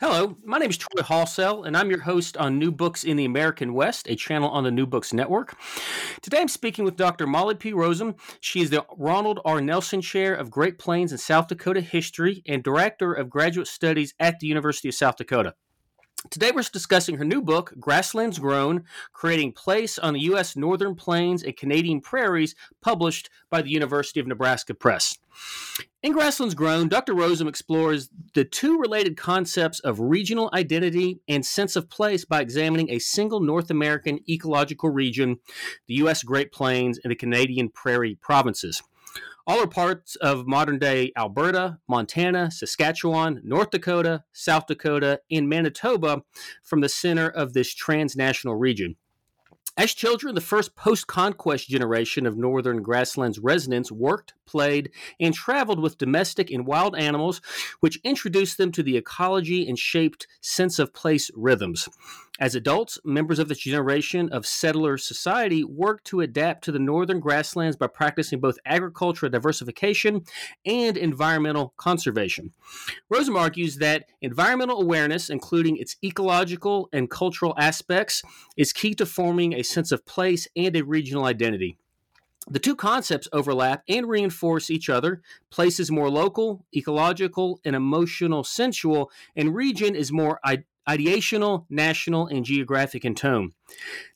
Hello, my name is Troy Hallsell, and I'm your host on New Books in the American West, a channel on the New Books Network. Today I'm speaking with Dr. Molly P. Rozum. She is the Ronald R. Nelson Chair of Great Plains and South Dakota History and Director of Graduate Studies at the University of South Dakota. Today we're discussing her new book, Grasslands Grown Creating Place on the U.S. Northern Plains and Canadian Prairies, published by the University of Nebraska Press. In Grasslands Grown, Dr. Rozum explores the two related concepts of regional identity and sense of place by examining a single North American ecological region, the U.S. Great Plains and the Canadian Prairie provinces. All are parts of modern day Alberta, Montana, Saskatchewan, North Dakota, South Dakota, and Manitoba from the center of this transnational region. As children, the first post conquest generation of northern grasslands residents worked, played, and traveled with domestic and wild animals, which introduced them to the ecology and shaped sense of place rhythms. As adults, members of this generation of settler society worked to adapt to the northern grasslands by practicing both agricultural diversification and environmental conservation. Rozum argues that environmental awareness, including its ecological and cultural aspects, is key to forming a sense of place and a regional identity. The two concepts overlap and reinforce each other. Place is more local, ecological, and emotional sensual, and region is more ideational, national, and geographic in tone.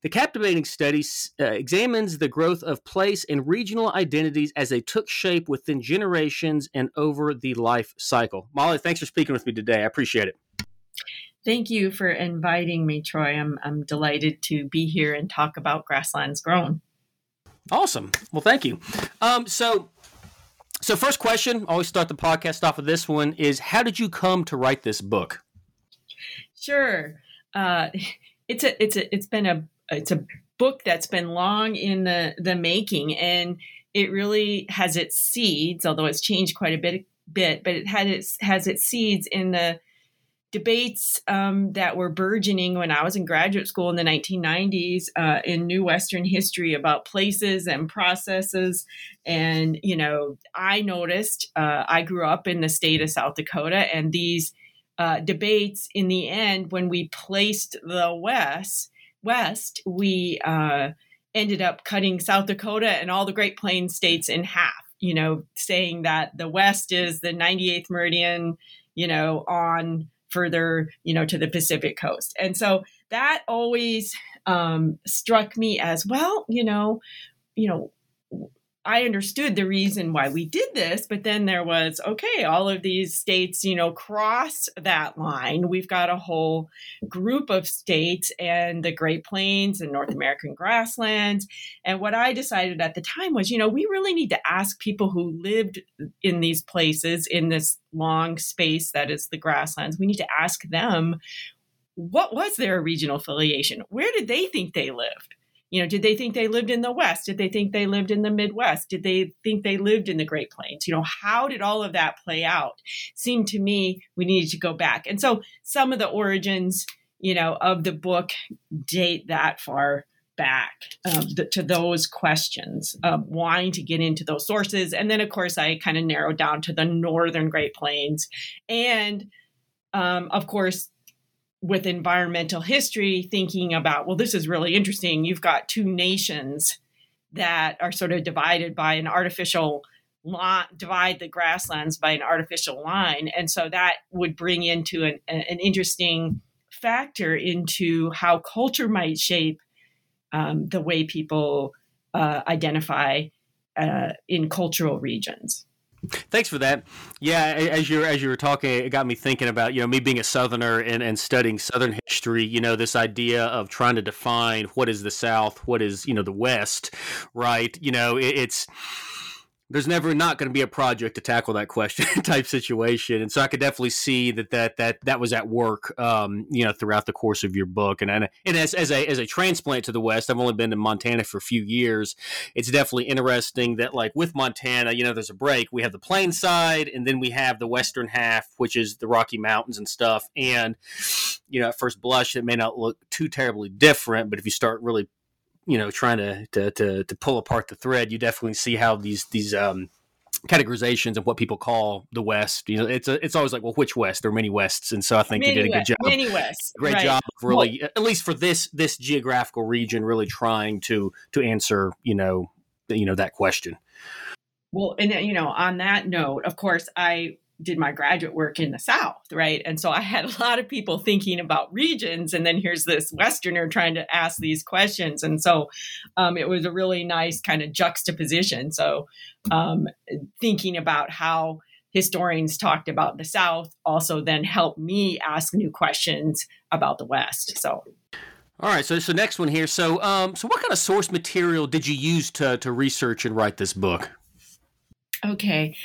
The captivating study uh, examines the growth of place and regional identities as they took shape within generations and over the life cycle. Molly, thanks for speaking with me today. I appreciate it. Thank you for inviting me, Troy. I'm, I'm delighted to be here and talk about Grasslands Grown. Awesome. Well, thank you. Um, so, so first question, always start the podcast off of this one is how did you come to write this book? Sure. Uh, it's a it's a it's been a it's a book that's been long in the the making, and it really has its seeds, although it's changed quite a bit bit, but it had its has its seeds in the debates um, that were burgeoning when I was in graduate school in the 1990s uh, in New Western history about places and processes. And, you know, I noticed uh, I grew up in the state of South Dakota, and these uh, debates in the end when we placed the west west we uh, ended up cutting south dakota and all the great plains states in half you know saying that the west is the 98th meridian you know on further you know to the pacific coast. And so that always um, struck me as well you know you know I understood the reason why we did this, but then there was okay, all of these states, you know, cross that line. We've got a whole group of states and the Great Plains and North American grasslands. And what I decided at the time was, you know, we really need to ask people who lived in these places in this long space that is the grasslands, we need to ask them what was their regional affiliation? Where did they think they lived? You know, did they think they lived in the West? Did they think they lived in the Midwest? Did they think they lived in the Great Plains? You know, how did all of that play out? Seemed to me we needed to go back. And so some of the origins, you know, of the book date that far back um, th- to those questions, of wanting to get into those sources. And then, of course, I kind of narrowed down to the Northern Great Plains. And um, of course, with environmental history thinking about well this is really interesting. You've got two nations that are sort of divided by an artificial line divide the grasslands by an artificial line. And so that would bring into an, an interesting factor into how culture might shape um, the way people uh, identify uh, in cultural regions Thanks for that. Yeah, as you as you were talking, it got me thinking about you know me being a Southerner and, and studying Southern history. You know this idea of trying to define what is the South, what is you know the West, right? You know it, it's there's never not going to be a project to tackle that question type situation. And so i could definitely see that that that that was at work um, you know throughout the course of your book. And and, and as, as a as a transplant to the west i've only been in montana for a few years. It's definitely interesting that like with montana you know there's a break. We have the plain side and then we have the western half which is the rocky mountains and stuff. And you know at first blush it may not look too terribly different but if you start really you know trying to, to to to, pull apart the thread, you definitely see how these these um, categorizations of what people call the West. You know, it's a, it's always like, well, which West? There are many Wests, and so I think many you did a West, good job. Many Wests, great right. job of really, well, at least for this this geographical region, really trying to to answer you know you know that question. Well, and you know, on that note, of course, I did my graduate work in the South, right? And so I had a lot of people thinking about regions, and then here's this Westerner trying to ask these questions. And so um, it was a really nice kind of juxtaposition. So um, thinking about how historians talked about the South also then helped me ask new questions about the West. So. All right, so so next one here. So, um, so what kind of source material did you use to to research and write this book? Okay,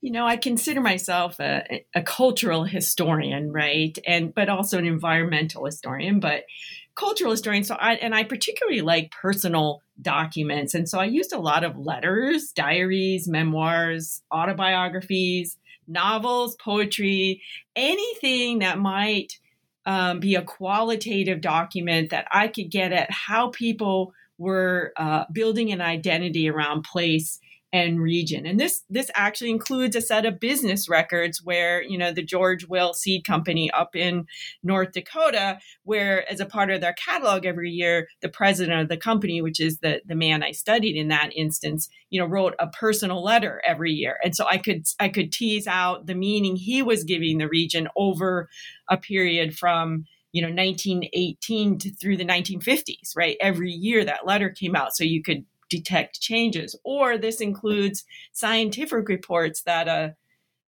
you know, I consider myself a, a, cultural historian, right? And but also an environmental historian, but cultural historian. So I and I particularly like personal documents. And so I used a lot of letters, diaries, memoirs, autobiographies, novels, poetry, anything that might um, be a qualitative document that I could get at how people were uh, building an identity around place and region. And this this actually includes a set of business records where, you know, the George Will Seed Company up in North Dakota, where as a part of their catalog every year, the president of the company, which is the the man I studied in that instance, you know, wrote a personal letter every year. And so I could I could tease out the meaning he was giving the region over a period from you know 1918 to through the 1950s right every year that letter came out so you could detect changes. Or this includes scientific reports that a,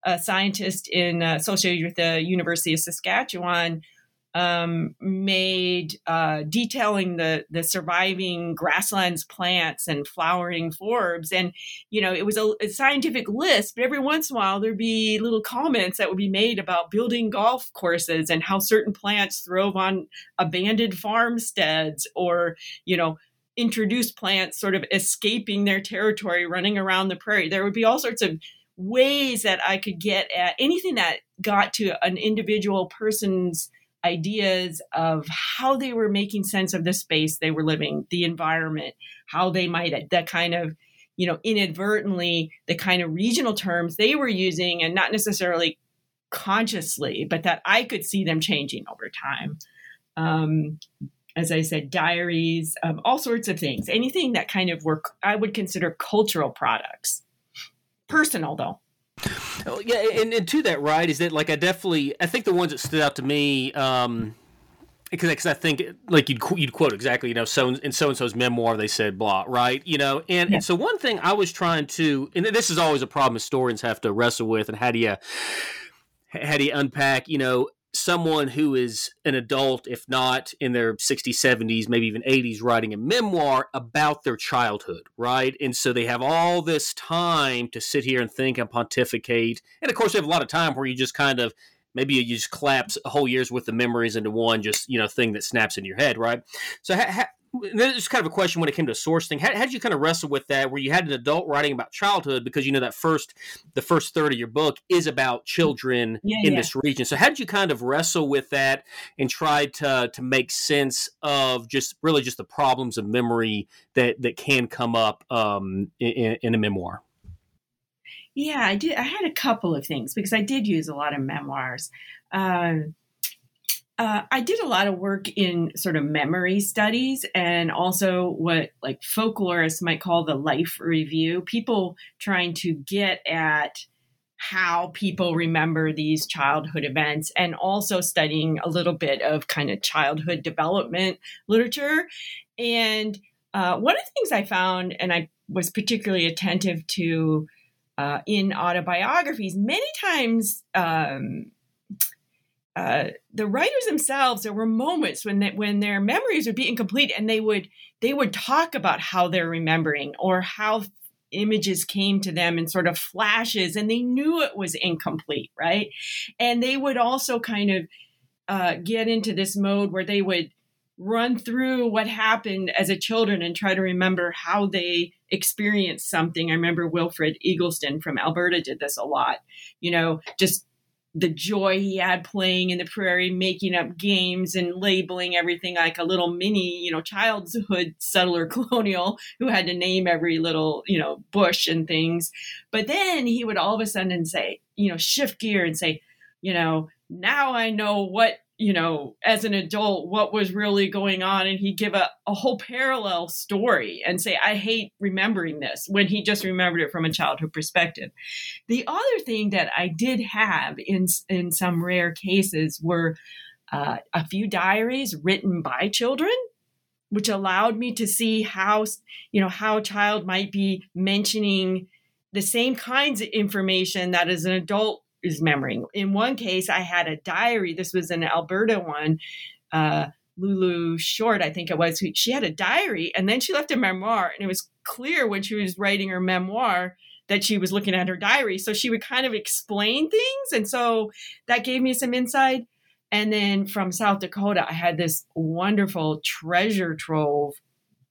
a scientist in uh, associated with the University of Saskatchewan um, made uh, detailing the the surviving grasslands plants and flowering forbs and you know it was a, a, scientific list but every once in a while there'd be little comments that would be made about building golf courses and how certain plants throve on abandoned farmsteads or you know introduce plants sort of escaping their territory, running around the prairie. There would be all sorts of ways that I could get at anything that got to an individual person's ideas of how they were making sense of the space they were living, the environment, how they might, that kind of, you know, inadvertently, the kind of regional terms they were using and not necessarily consciously, but that I could see them changing over time. Um, as I said, diaries, um, all sorts of things, anything that kind of work I would consider cultural products. Personal though. Oh, yeah, and, and to that, right, is that like I definitely I think the ones that stood out to me, um, because I think like you'd you'd quote exactly, you know, so in so and so's memoir they said blah, right, you know, and, yeah. and so one thing I was trying to, and this is always a problem historians have to wrestle with, and how do you how do you unpack, you know, someone who is an adult, if not in their 60s, 70s, maybe even 80s, writing a memoir about their childhood, right? And so they have all this time to sit here and think and pontificate. And of course, they have a lot of time where you just kind of maybe you just collapse a whole year's worth of memories into one just you know thing that snaps in your head right so ha- ha- it's kind of a question when it came to sourcing. How, how did you kind of wrestle with that, where you had an adult writing about childhood because you know that first, the first third of your book is about children yeah, in yeah. this region. So how did you kind of wrestle with that and try to to make sense of just really just the problems of memory that that can come up um, in, in a memoir? Yeah, I did. I had a couple of things because I did use a lot of memoirs. Um, uh, I did a lot of work in sort of memory studies and also what like folklorists might call the life review. People trying to get at how people remember these childhood events and also studying a little bit of kind of childhood development literature. And uh, one of the things I found, and I was particularly attentive to uh, in autobiographies, many times. Um, uh, the writers themselves, there were moments when they, when their memories would be incomplete, and they would they would talk about how they're remembering or how images came to them in sort of flashes and they knew it was incomplete, right? And they would also kind of uh, get into this mode where they would run through what happened as a children and try to remember how they experienced something. I remember Wilfrid Eggleston from Alberta did this a lot, you know, just the joy he had playing in the prairie, making up games and labeling everything like a little mini, you know, childhood settler colonial who had to name every little, you know, bush and things. But then he would all of a sudden say, you know, shift gear and say, you know, now I know what you know, as an adult, what was really going on. And he'd give a, a whole parallel story and say, I hate remembering this when he just remembered it from a childhood perspective. The other thing that I did have in, in some rare cases were uh, a few diaries written by children which allowed me to see how you know how a child might be mentioning the same kinds of information that as an adult is remembering. In one case, I had a diary. This was an Alberta one. Uh, Lulu Short, I think it was. She had a diary, and then she left a memoir, and it was clear when she was writing her memoir that she was looking at her diary. So she would kind of explain things, and so that gave me some insight. And then from South Dakota, I had this wonderful treasure trove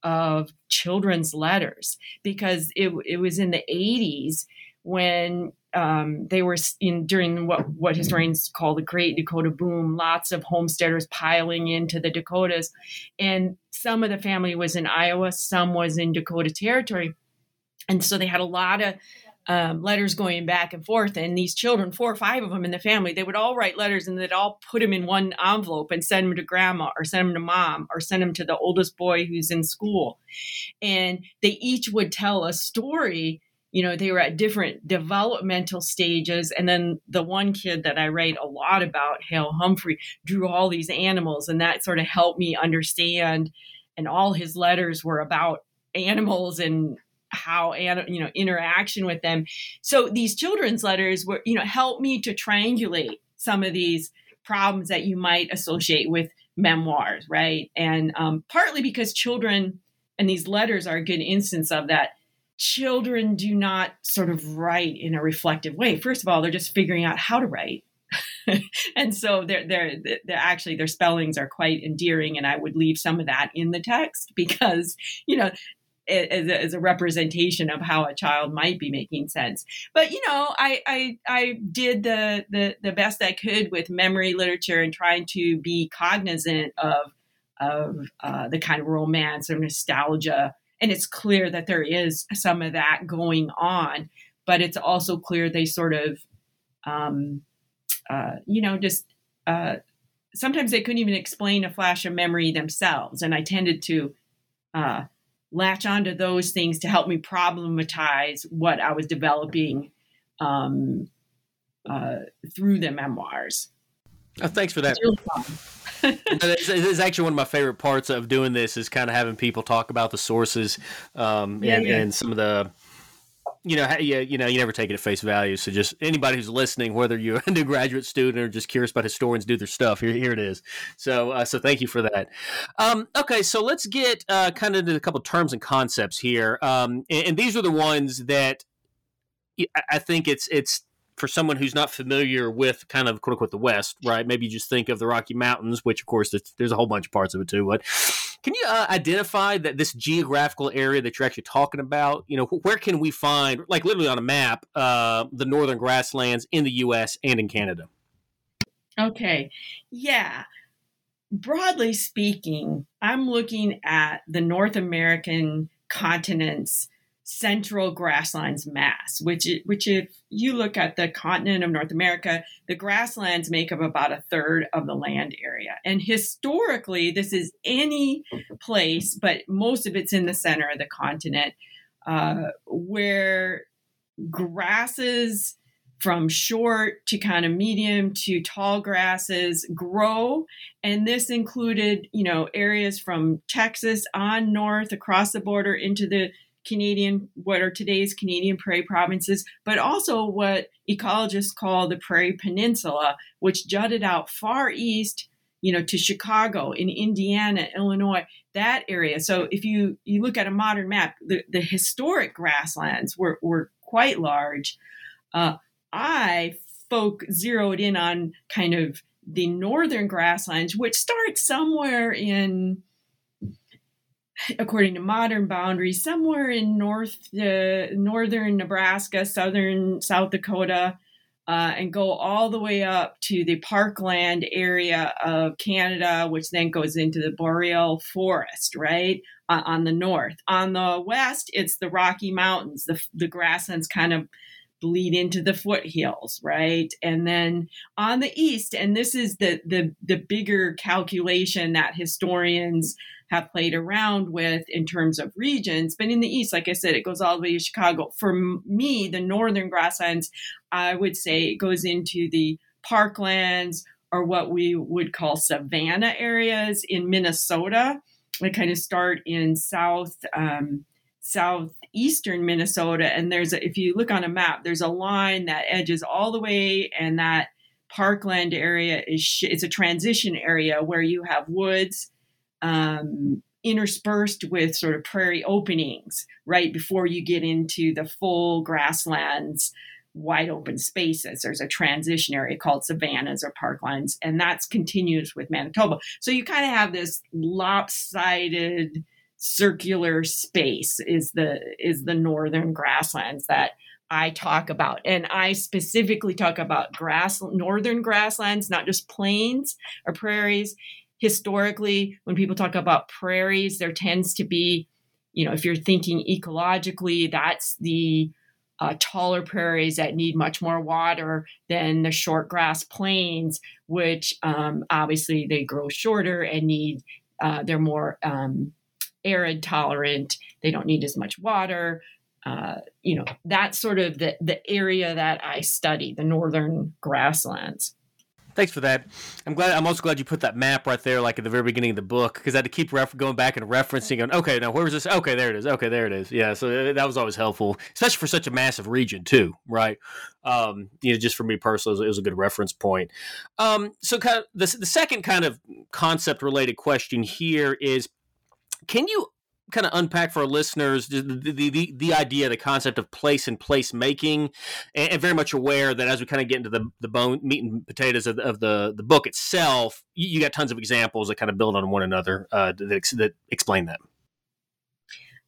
of children's letters because it, it was in the 80s when um, they were in during what what historians call the Great Dakota Boom. Lots of homesteaders piling into the Dakotas, and some of the family was in Iowa, some was in Dakota Territory, and so they had a lot of um, letters going back and forth. And these children, four or five of them in the family, they would all write letters and they'd all put them in one envelope and send them to grandma or send them to mom or send them to the oldest boy who's in school. And they each would tell a story you know they were at different developmental stages. And then the one kid that i write a lot about hale humphrey drew all these animals and that sort of helped me understand and all his letters were about animals and how you know interaction with them. So these children's letters were you know help me to triangulate some of these problems that you might associate with memoirs right? And um, partly because children and these letters are a good instance of that children do not sort of write in a reflective way. First of all, they're just figuring out how to write. and so they're, they're, they're actually their spellings are quite endearing and i would leave some of that in the text because you know as a, as a, representation of how a child might be making sense. But you know, I I, I did the, the the best I could with memory literature and trying to be cognizant of of uh, the kind of romance or nostalgia and it's clear that there is some of that going on but it's also clear they sort of um, uh, you know just uh, sometimes they couldn't even explain a flash of memory themselves. And i tended to uh, latch onto those things to help me problematize what i was developing um, uh, through the memoirs. Oh, thanks for that. it's, it's, actually one of my favorite parts of doing this is kind of having people talk about the sources um, yeah, and, yeah. and some of the you know, you, you know, you never take it at face value. So just anybody who's listening, whether you're a new graduate student or just curious about historians do their stuff, here, here it is. So, uh, so thank you for that. Um, okay, so let's get uh, kind of into a couple terms and concepts here, um, and, and, these are the ones that I think it's it's for someone who's not familiar with kind of quote unquote the West, right? Maybe you just think of the Rocky Mountains, which of course there's, a whole bunch of parts of it too. But can you uh, identify that this geographical area that you're actually talking about? You know, where can we find, like literally on a map, uh, the northern grasslands in the U.S. and in Canada? Okay, yeah. Broadly speaking, I'm looking at the North American continents central grasslands mass, which which if you look at the continent of North America, the grasslands make up about a third of the land area. And historically, this is any place, but most of it's in the center of the continent, uh, where grasses from short to kind of medium to tall grasses grow and this included you know areas from texas on north across the border into the Canadian, what are today's Canadian prairie provinces, but also what ecologists call the Prairie Peninsula, which jutted out far east you know, to Chicago, in Indiana, Illinois, that area. So if you you look at a modern map, the, the historic grasslands were were quite large. Uh, I folk zeroed in on kind of the northern grasslands, which start somewhere in according to modern boundaries, somewhere in north uh, northern Nebraska, southern South Dakota, uh, and go all the way up to the parkland area of Canada, which then goes into the boreal forest, right uh, on the north. On the west, it's the Rocky Mountains. The the grasslands kind of bleed into the foothills, right? And then on the east, and this is the the the bigger calculation that historians have played around with in terms of regions. But in the East, like I said, it goes all the way to Chicago. For me, the northern grasslands, I would say it goes into the parklands or what we would call savanna areas in Minnesota. They kind of start in south. Um, southeastern Minnesota, and there's a, if you look on a map, there's a line that edges all the way, and that parkland area is it's a transition area where you have woods um, interspersed with sort of prairie openings right before you get into the full grasslands wide open spaces. There's a transition area called savannas or parklands and that's continuous with manitoba. So you kind of have this lopsided circular space is the is the northern grasslands that I talk about. And I specifically talk about grass northern grasslands, not just plains or prairies historically, when people talk about prairies, there tends to be, you know, if you're thinking ecologically, that's the uh, taller prairies that need much more water than the short grass plains, which um, obviously they grow shorter and need, uh, they're more um, arid tolerant. They don't need as much water. Uh, you know, that's sort of the, the area that I study, the northern grasslands. Thanks for that. I'm glad. I'm also glad you put that map right there, like at the very beginning of the book, because I had to keep ref- going back and referencing. Going, okay, now where was this? Okay, there it is. Okay, there it is. Yeah, so uh, that was always helpful, especially for such a massive region too, right? Um, you know, just for me personally, it was, it was a good reference point. Um, so, kind of the the second kind of concept related question here is, can you kind of unpack for our listeners the, the, the, the, idea, the concept of place and place making, and, and, very much aware that as we kind of get into the, the bone, meat and potatoes of, of the, the book itself, you, you, got tons of examples that kind of build on one another uh, that, that explain that.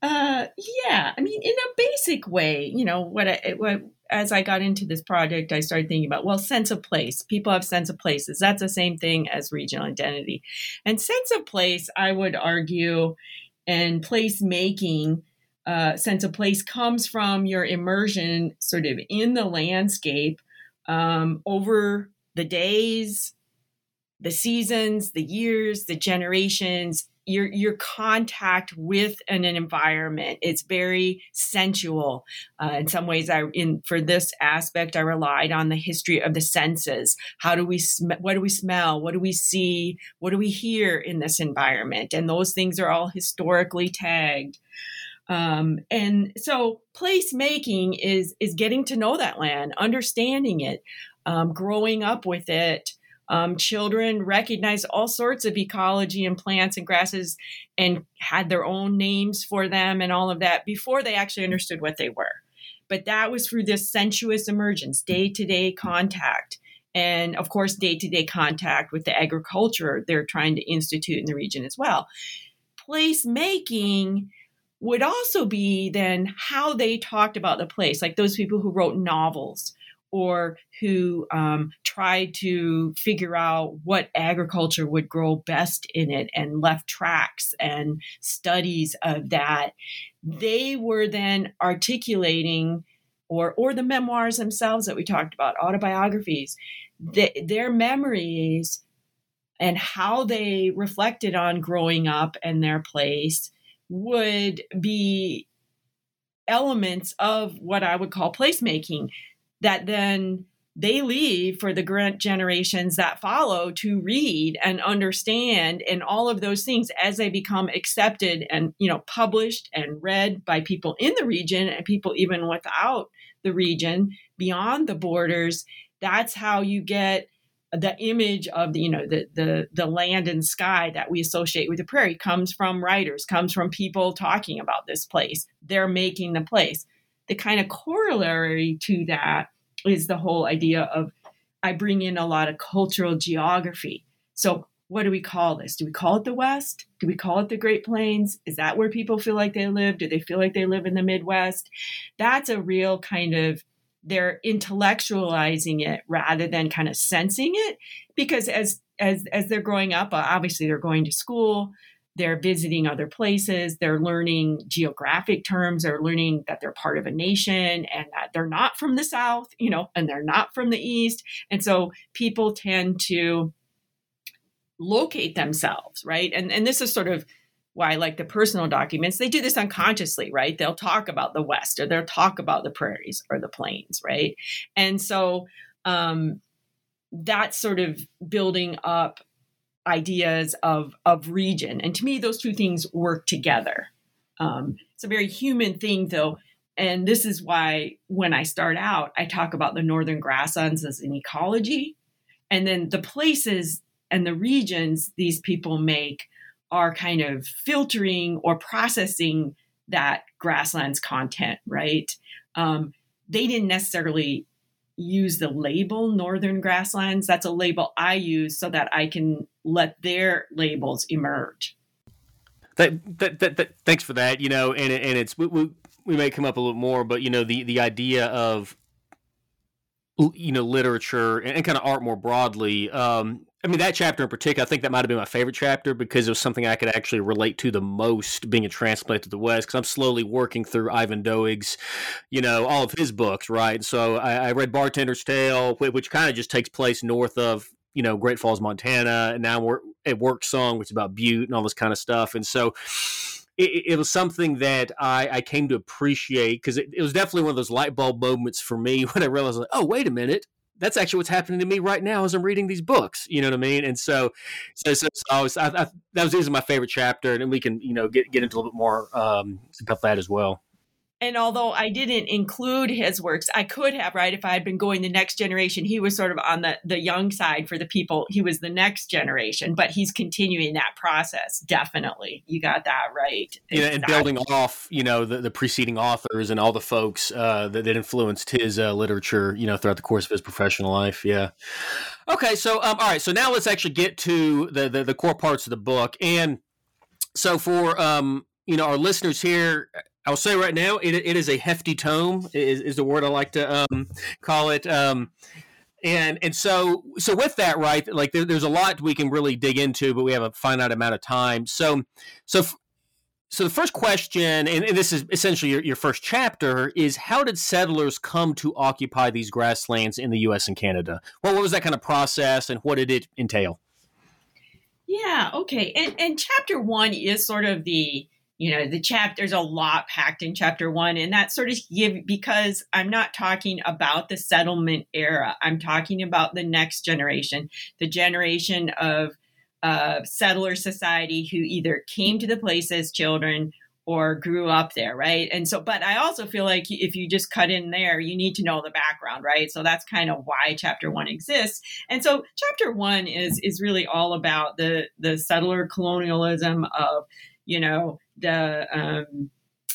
Uh, yeah, I mean, in a basic way, you know, what, I, what as I got into this project, I started thinking about, well, sense of place. People have sense of places. That's the same thing as regional identity. And sense of place, I would argue, and place making uh, sense of place comes from your immersion sort of in the landscape um, over the days, the seasons, the years, the generations, your your contact with an, an environment. It's very sensual. Uh, in some ways, I in for this aspect, I relied on the history of the senses. How do we sm- what do we smell? What do we see? What do we hear in this environment? And those things are all historically tagged. Um, and so place making is is getting to know that land, understanding it, um, growing up with it, um, children recognized all sorts of ecology and plants and grasses and had their own names for them and all of that before they actually understood what they were. But that was through this sensuous emergence, day to day contact. And of course, day to day contact with the agriculture they're trying to institute in the region as well. Place making would also be then how they talked about the place, like those people who wrote novels or who um, tried to figure out what agriculture would grow best in it and left tracks and studies of that. They were then articulating, or, or the memoirs themselves that we talked about, autobiographies, the, their memories and how they reflected on growing up and their place would be elements of what I would call placemaking that then they leave for the grant generations that follow to read and understand and all of those things as they become accepted and you know published and read by people in the region and people even without the region beyond the borders that's how you get the image of the you know the the the land and sky that we associate with the prairie comes from writers comes from people talking about this place. They're making the place. The kind of corollary to that is the whole idea of i bring in a lot of cultural geography. So what do we call this? Do we call it the west? Do we call it the great plains? Is that where people feel like they live? Do they feel like they live in the midwest? That's a real kind of they're intellectualizing it rather than kind of sensing it because as as as they're growing up obviously they're going to school they're visiting other places they're learning geographic terms they're learning that they're part of a nation and that they're not from the south you know and they're not from the east. And so people tend to locate themselves right? And and this is sort of why like the personal documents. They do this unconsciously right? They'll talk about the west or they'll talk about the prairies or the plains right? And so um that's sort of building up ideas of of region. And to me those two things work together. Um it's a very human thing though. And this is why when i start out i talk about the northern grasslands as an ecology. And then the places and the regions these people make are kind of filtering or processing that grasslands content, right? Um, they didn't necessarily use the label Northern Grasslands. That's a label I use so that I can let their labels emerge. That, that, that, that thanks for that. You know, and and it's we, we, we may come up a little more, but you know the the idea of you know literature and, and kind of art more broadly um, I mean, that chapter in particular, I think that might have been my favorite chapter because it was something I could actually relate to the most being a transplant to the West because I'm slowly working through Ivan Doig's, you know, all of his books, right? So I, I read Bartender's Tale, which kind of just takes place north of, you know, Great Falls, Montana. And now we're at Work Song, which is about Butte and all this kind of stuff. And so it, it was something that I, I came to appreciate because it, it was definitely one of those light bulb moments for me when I realized, like, oh, wait a minute that's actually what's happening to me right now as I'm reading these books. You know what I mean? And so, so, so, so I was, I, I, that was, my favorite chapter, and we can, you know, get get into a little bit more um, about that as well. And although I didn't include his works, I could have, right? If I had been going the next generation, he was sort of on the, the young side for the people. He was the next generation, but he's continuing that process. Definitely. You got that right. Yeah, and building off, you know, the, the preceding authors and all the folks uh, that, that influenced his uh, literature, you know, throughout the course of his professional life. Yeah. Okay. So, um, all right. So now let's actually get to the, the, the core parts of the book. And so for, um, you know, our listeners here, I'll say right now, it, it is a hefty tome. Is, is the word I like to um, call it. Um, and and so so with that, right? Like there, there's a lot we can really dig into, but we have a finite amount of time. So so so the first question, and, and this is essentially your, your first chapter, is how did settlers come to occupy these grasslands in the U.S. and Canada? Well, what was that kind of process, and what did it entail? Yeah. Okay. And and chapter one is sort of the you know the chapter there's a lot packed in chapter one and that sort of give because i'm not talking about the settlement era i'm talking about the next generation the generation of uh, settler society who either came to the place as children or grew up there right? And so but i also feel like if you just cut in there you need to know the background right? So that's kind of why chapter one exists. And so chapter one is is really all about the the settler colonialism of you know the um,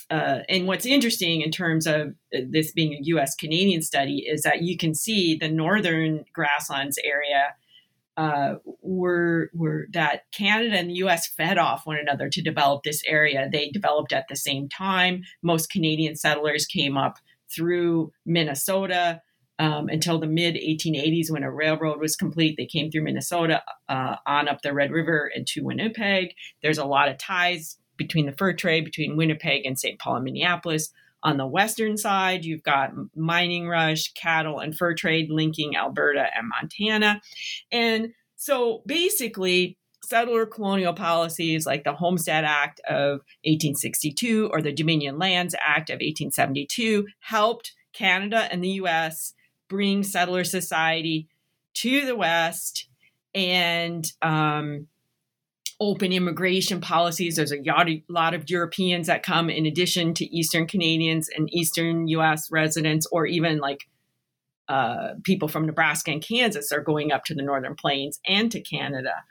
uh, and what's interesting in terms of uh, this being a U.S. Canadian study is that you can see the northern grasslands area uh, were were that Canada and the U.S. fed off one another to develop this area. They developed at the same time. Most Canadian settlers came up through Minnesota. Um, until the mid 1880s when a railroad was complete. They came through Minnesota uh, on up the Red River into Winnipeg. There's a lot of ties between the fur trade between Winnipeg and St. Paul and Minneapolis. On the western side, you've got mining rush, cattle, and fur trade linking Alberta and Montana. And so basically, settler colonial policies like the Homestead Act of 1862 or the Dominion Lands Act of 1872 helped Canada and the US bring settler society to the West and um, open immigration policies. There's a lot of Europeans that come in addition to Eastern Canadians and Eastern US residents, or even like uh, people from Nebraska and Kansas are going up to the Northern Plains and to Canada.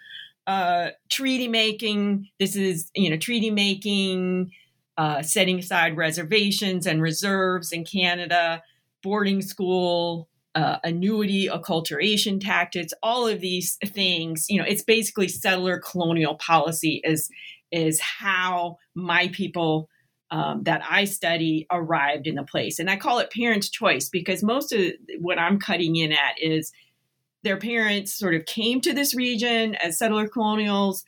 Uh, treaty making. This is you know treaty making, uh, setting aside reservations and reserves in Canada, boarding school, uh, annuity acculturation tactics. All of these things. You know, it's basically settler colonial policy. Is is how my people um, that I study arrived in the place. And I call it parents' choice because most of what I'm cutting in at is their parents sort of came to this region as settler colonials,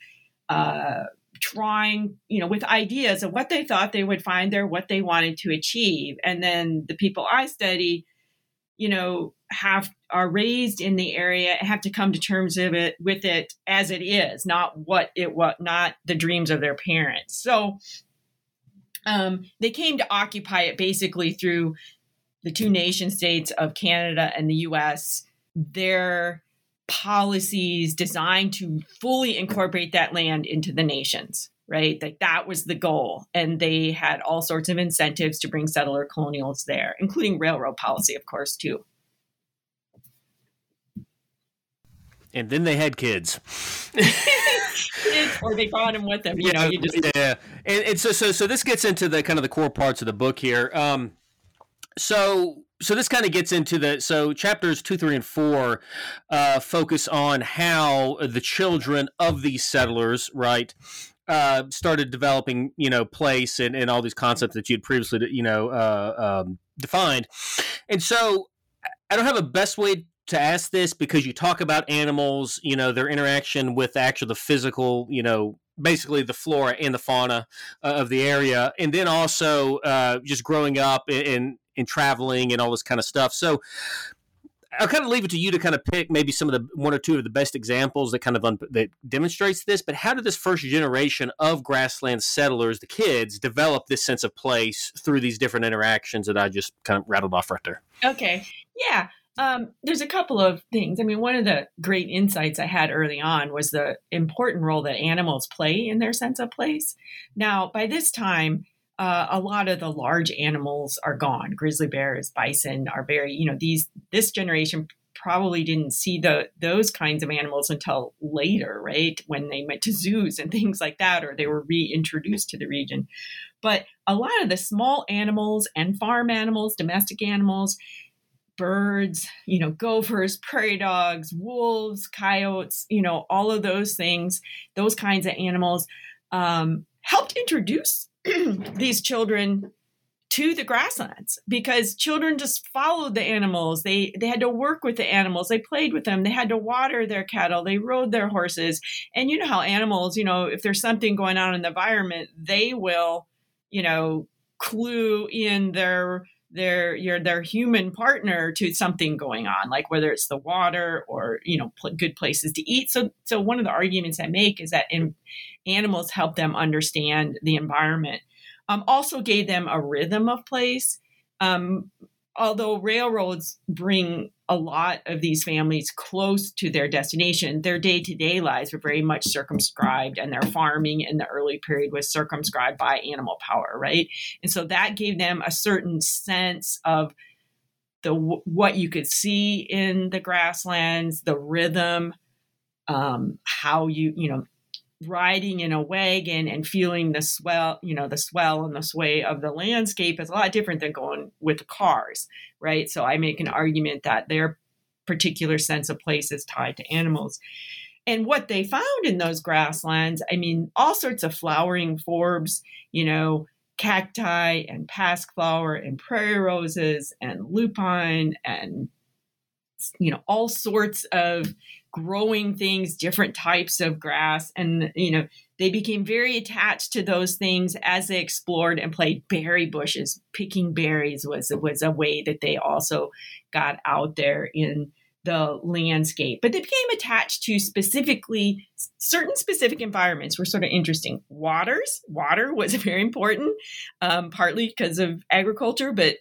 uh, trying, you know, with ideas of what they thought they would find there, what they wanted to achieve. And then the people I study, you know, have are raised in the area have to come to terms of it with it as it is, not what it was, not the dreams of their parents. So um, they came to occupy it basically through the two nation states of Canada and the US. Their policies designed to fully incorporate that land into the nations, right? Like that was the goal. And they had all sorts of incentives to bring settler colonials there, including railroad policy, of course, too. And then they had kids. or they brought him with them. You know, you just yeah. And, and, so so so this gets into the kind of the core parts of the book here. Um, so so this kind of gets into the so chapters two, three, and four uh, focus on how the children of these settlers, right, uh, started developing, you know, place and, and all these concepts that you'd previously, you know, uh, um, defined. And so I don't have a best way to ask this because you talk about animals, you know, their interaction with actual the physical, you know, basically the flora and the fauna uh, of the area, and then also uh, just growing up and, and traveling and all this kind of stuff. So. I'll kind of leave it to you to kind of pick maybe some of the one or two of the best examples that kind of un, that demonstrates this. But how did this first generation of grassland settlers, the kids, develop this sense of place through these different interactions that I just kind of rattled off right there? Okay, yeah. Um, there's a couple of things. I mean, one of the great insights I had early on was the important role that animals play in their sense of place. Now, by this time, uh, a lot of the large animals are gone. Grizzly bears, bison are very, you know, these this generation probably didn't see the those kinds of animals until later, right? When they went to zoos and things like that, or they were reintroduced to the region. But a lot of the small animals and farm animals, domestic animals, birds, you know, gophers, prairie dogs, wolves, coyotes, you know, all of those things, those kinds of animals, um, helped introduce these children to the grasslands because children just followed the animals. They they had to work with the animals. They played with them. They had to water their cattle. They rode their horses. And you know how animals you know if there's something going on in the environment they will you know clue in their their your their human partner to something going on like whether it's the water or you know pl- good places to eat. So so one of the arguments i make is that in, animals help them understand the environment um, also gave them a rhythm of place um, although railroads bring a lot of these families close to their destination, their day to day lives were very much circumscribed, and their farming in the early period was circumscribed by animal power, right? And so that gave them a certain sense of the what you could see in the grasslands, the rhythm, um, how you you know riding in a wagon and feeling the swell, you know, the swell and the sway of the landscape is a lot different than going with cars, right? So I make an argument that their particular sense of place is tied to animals. And what they found in those grasslands, I mean, all sorts of flowering forbs, you know, cacti and pasque-flower and prairie roses and lupine and you know all sorts of growing things, different types of grass. And, you know, they became very attached to those things as they explored and played berry bushes. Picking berries was, was a way that they also got out there in the landscape. But they became attached to specifically certain specific environments were sort of interesting. Waters, water was very important, um, partly because of agriculture, but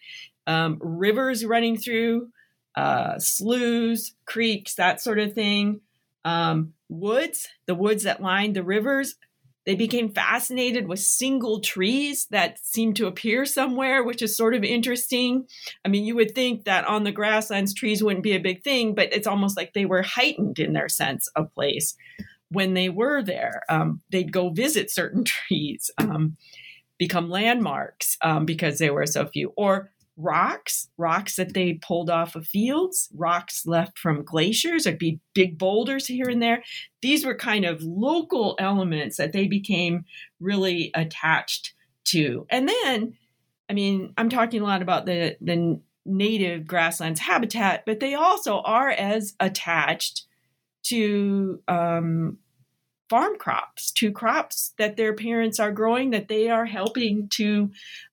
um, rivers running through uh, sloughs, creeks, that sort of thing. Um, woods, the woods that lined the rivers, They became fascinated with single trees that seemed to appear somewhere, which is sort of interesting. I mean, you would think that on the grasslands, trees wouldn't be a big thing, but it's almost like they were heightened in their sense of place when they were there. Um, they'd go visit certain trees, um, become landmarks um, because there were so few, or rocks, rocks that they pulled off of fields, rocks left from glaciers. There'd be big boulders here and there. These were kind of local elements that they became really attached to. And then, I mean, I'm talking a lot about the, the native grasslands habitat, but they also are as attached to um, farm crops, to crops that their parents are growing that they are helping to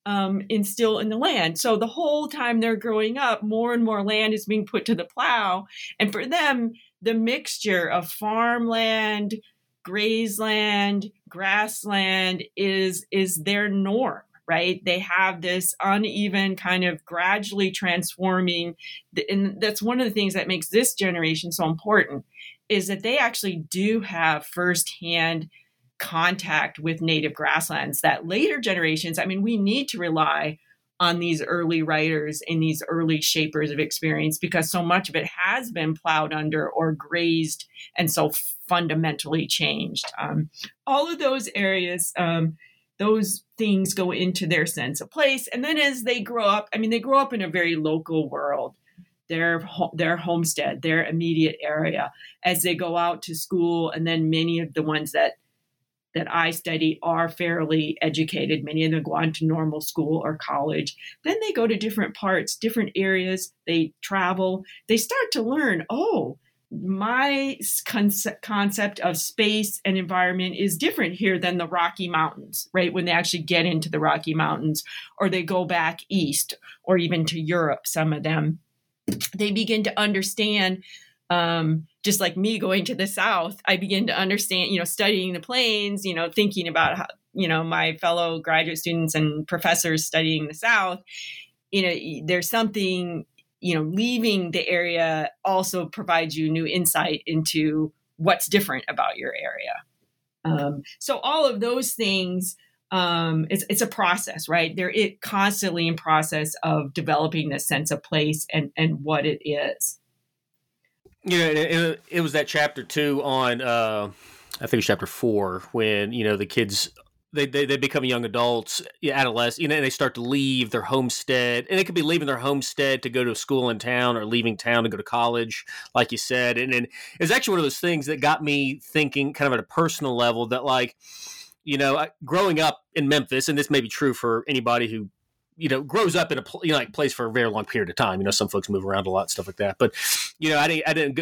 um, instill in the land. So the whole time they're growing up, more and more land is being put to the plow. And for them, the mixture of farmland, grazeland, grassland is is their norm right they have this uneven kind of gradually transforming and that's one of the things that makes this generation so important is that they actually do have firsthand contact with native grasslands that later generations, I mean, we need to rely on these early writers and these early shapers of experience because so much of it has been plowed under or grazed and so fundamentally changed. Um, all of those areas, um, those things go into their sense of place. And then as they grow up, I mean, they grow up in a very local world their their homestead, their immediate area as they go out to school and then many of the ones that that I study are fairly educated. Many of them go on to normal school or college. Then they go to different parts, different areas. They travel. They start to learn, oh, my concept, concept of space and environment is different here than the Rocky Mountains, right? When they actually get into the Rocky Mountains or they go back east or even to Europe, some of them they begin to understand um, just like me going to the south i begin to understand you know studying the plains you know thinking about how you know my fellow graduate students and professors studying the south. You know there's something you know leaving the area also provides you new insight into what's different about your area. Um, so all of those things um, it's it's a process, right? They're it constantly in process of developing this sense of place and and what it is. You know, it, it was that chapter two on uh, I think it was chapter four when you know the kids they, they, they become young adults, adolescents, you know, and they start to leave their homestead. And it could be leaving their homestead to go to a school in town or leaving town to go to college, like you said. And, and it's actually one of those things that got me thinking, kind of at a personal level, that like, you know, growing up in Memphis, and this may be true for anybody who you know grows up in a you know, like place for a very long period of time. You know, some folks move around a lot, stuff like that. But you know, I didn't, I didn't,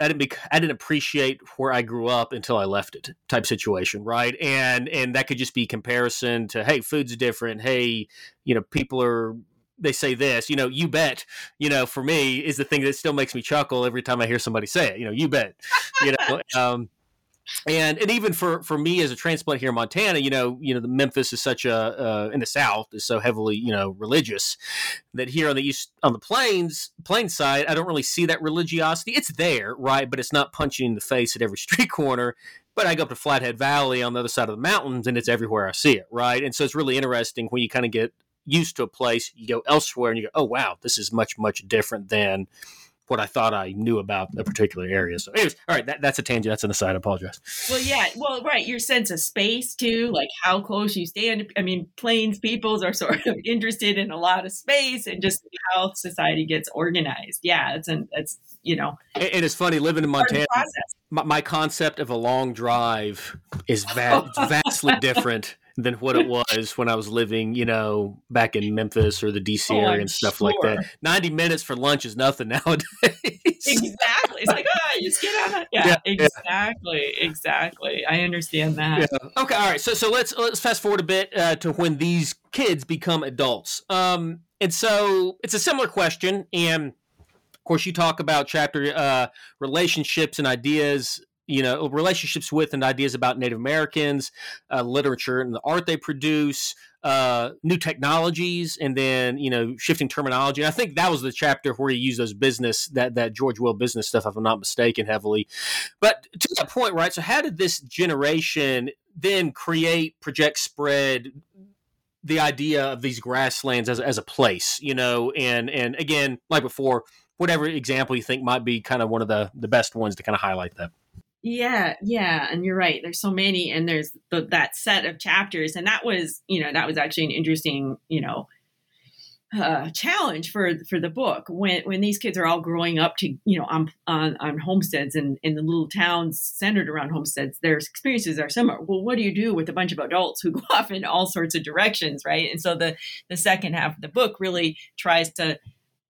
I didn't, I didn't appreciate where I grew up until I left it, type situation, right? And and that could just be comparison to, hey, food's different. Hey, you know, people are they say this, you know, you bet, you know, for me is the thing that still makes me chuckle every time I hear somebody say it, you know, you bet, you know, um, and and even for for me as a transplant here in Montana, you know, you know, the Memphis is such a uh, in the South is so heavily you know religious that here on the east on the plains plain side, I don't really see that religiosity. It's there, right, but it's not punching in the face at every street corner. But I go up to Flathead Valley on the other side of the mountains, and it's everywhere I see it, right. And so it's really interesting when you kind of get used to a place, you go elsewhere, and you go, oh wow, this is much much different than what I thought I knew about a particular area. So, anyways, all right, that, that's a tangent. That's an aside. I apologize. Well, yeah, well, right. Your sense of space too, like how close you stand. I mean, plains peoples are sort of interested in a lot of space and just how society gets organized. Yeah, it's an it's you know. And, and it's funny living in Montana. My, my, concept of a long drive is va- vastly different than what it was when I was living, you know, back in Memphis or the DC oh, area and stuff sure. like that. 90 minutes for lunch is nothing nowadays. exactly. It's like, oh, you just get on it. Yeah, yeah exactly. Yeah. Exactly. I understand that. Yeah. Okay. All right. So, so let's, let's fast forward a bit uh, to when these kids become adults. Um, and so it's a similar question. And of course, you talk about chapter uh, relationships and ideas you know relationships with and ideas about Native Americans, uh, literature and the art they produce, uh, new technologies, and then you know shifting terminology. And I think that was the chapter where you use those business that that George Will business stuff, if I'm not mistaken, heavily. But to that point, right? So how did this generation then create, project, spread the idea of these grasslands as, as a place, you know, and and again, like before, whatever example you think might be kind of one of the the best ones to kind of highlight that. Yeah, yeah, and you're right. There's so many, and there's the, that set of chapters, and that was, you know, that was actually an interesting, you know, uh, challenge for for the book when when these kids are all growing up to you know on on, on homesteads and in the little towns centered around homesteads their experiences are similar well what do you do with a bunch of adults who go off in all sorts of directions right and so the the second half of the book really tries to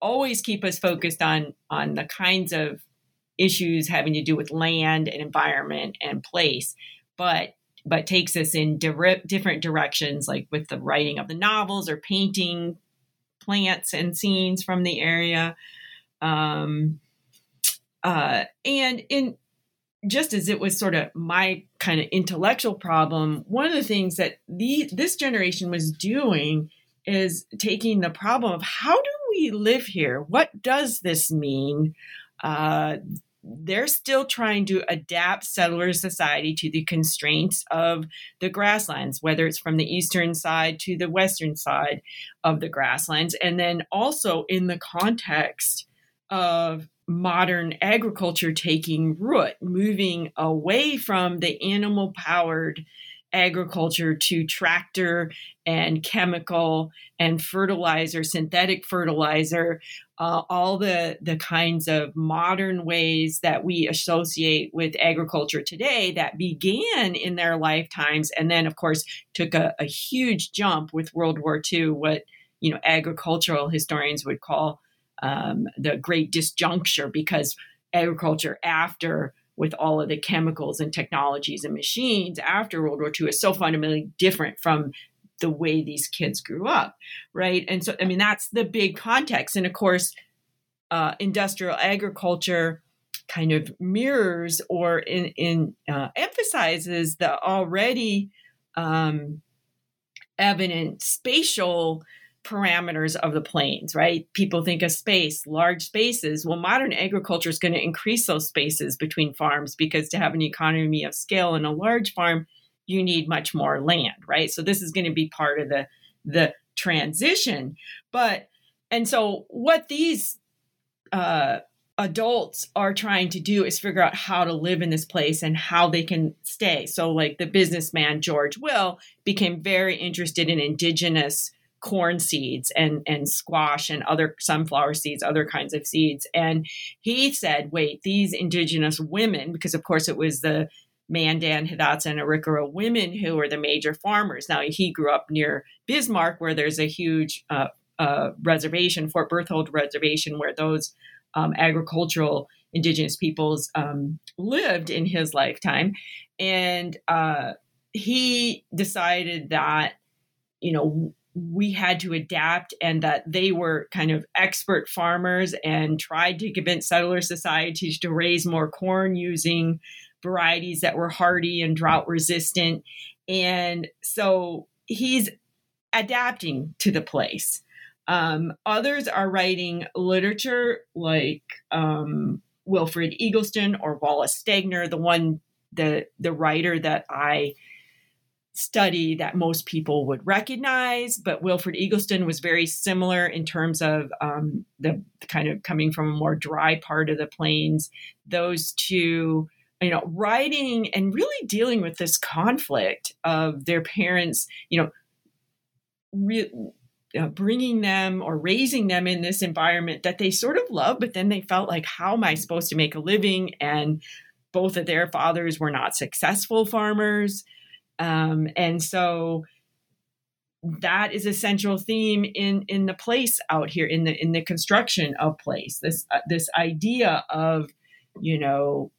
always keep us focused on on the kinds of issues having to do with land and environment and place but but takes us in di- different directions like with the writing of the novels or painting plants and scenes from the area. Um, uh, and in just as it was sort of my kind of intellectual problem, one of the things that the this generation was doing is taking the problem of how do we live here? What does this mean? Uh, they're still trying to adapt settler society to the constraints of the grasslands, whether it's from the eastern side to the western side of the grasslands. And then also in the context of modern agriculture taking root, moving away from the animal powered agriculture to tractor and chemical and fertilizer, synthetic fertilizer, uh, all the, the kinds of modern ways that we associate with agriculture today that began in their lifetimes and then, of course, took a, a huge jump with World War II, what you know agricultural historians would call um, the great disjuncture because agriculture after with all of the chemicals and technologies and machines after World War II is so fundamentally different from the way these kids grew up, right? And so, I mean, that's the big context. And of course, uh, industrial agriculture kind of mirrors or in, in uh, emphasizes the already um, evident spatial parameters of the plains, right? People think of space, large spaces. Well, modern agriculture is going to increase those spaces between farms because to have an economy of scale in a large farm, you need much more land, right? So this is going to be part of the the transition. But and so what these uh, adults are trying to do is figure out how to live in this place and how they can stay. So like the businessman George Will became very interested in indigenous corn seeds and and squash and other sunflower seeds other kinds of seeds and he said wait these indigenous women because of course it was the mandan hidatsa and arikara women who were the major farmers. Now he grew up near bismarck where there's a huge uh, uh, reservation fort berthold reservation where those um, agricultural indigenous peoples um, lived in his lifetime. And uh, he decided that you know we had to adapt and that they were kind of expert farmers and tried to convince settler societies to raise more corn using varieties that were hardy and drought resistant. And so he's adapting to the place. Um, others are writing literature like um, Wilfrid Eggleston or Wallace Stegner, the one the the writer that I study that most people would recognize, but Wilfrid Eggleston was very similar in terms of um, the kind of coming from a more dry part of the plains. Those two, you know, writing and really dealing with this conflict of their parents, you know, re- uh, bringing them or raising them in this environment that they sort of love, but then they felt like, how am I supposed to make a living? And both of their fathers were not successful farmers. Um, and so that is a central theme in in the place out here in the in the construction of place this uh, this idea of you know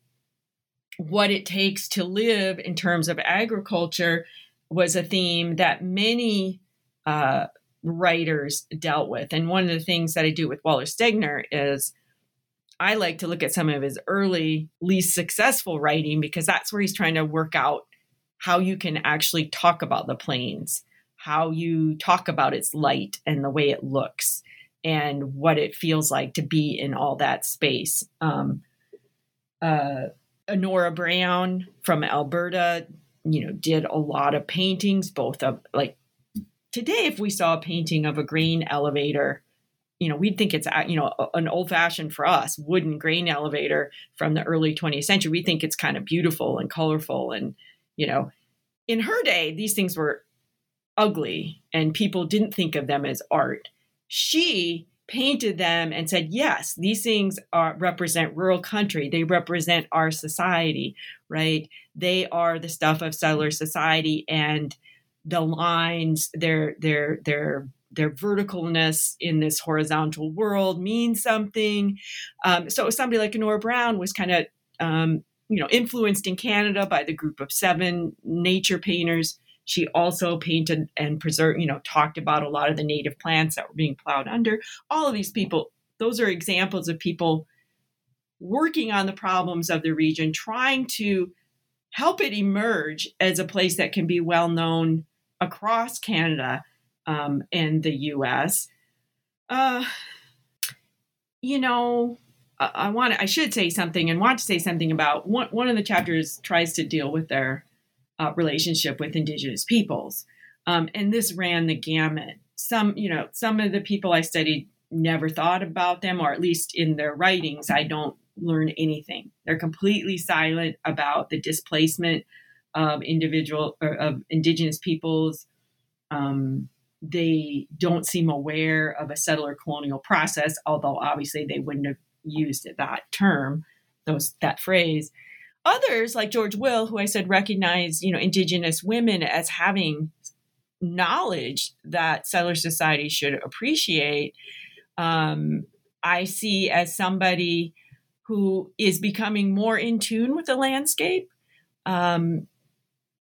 what it takes to live in terms of agriculture was a theme that many uh, writers dealt with and one of the things that i do with wallace stegner is i like to look at some of his early least successful writing because that's where he's trying to work out how you can actually talk about the plains, how you talk about its light and the way it looks, and what it feels like to be in all that space. Um, uh, Annora Brown from Alberta you know, did a lot of paintings, both of like today, if we saw a painting of a grain elevator, you know, we'd think it's you know an old fashioned for us wooden grain elevator from the early 20th century. We think it's kind of beautiful and colorful, and you know, in her day, these things were ugly, and people didn't think of them as art. She painted them and said, yes, these things are, represent rural country. They represent our society, right? They are the stuff of settler society and the lines, their, their, their, their verticalness in this horizontal world means something. Um, so somebody like Annora Brown was kind of, um, you know, influenced in Canada by the group of seven nature painters she also painted and preserved, you know, talked about a lot of the native plants that were being plowed under. All of these people, those are examples of people working on the problems of the region, trying to help it emerge as a place that can be well known across Canada um, and the US. Uh, you know, I, I want I should say something and want to say something about one, one of the chapters tries to deal with their uh, relationship with indigenous peoples. Um, and this ran the gamut. Some, you know, some of the people I studied never thought about them, or at least in their writings, I don't learn anything. They're completely silent about the displacement of individual or of indigenous peoples. Um, they don't seem aware of a settler colonial process, although obviously they wouldn't have used that term, those that phrase. Others, like George Will, who I said recognize, you know, indigenous women as having knowledge that settler society should appreciate, um, I see as somebody who is becoming more in tune with the landscape um,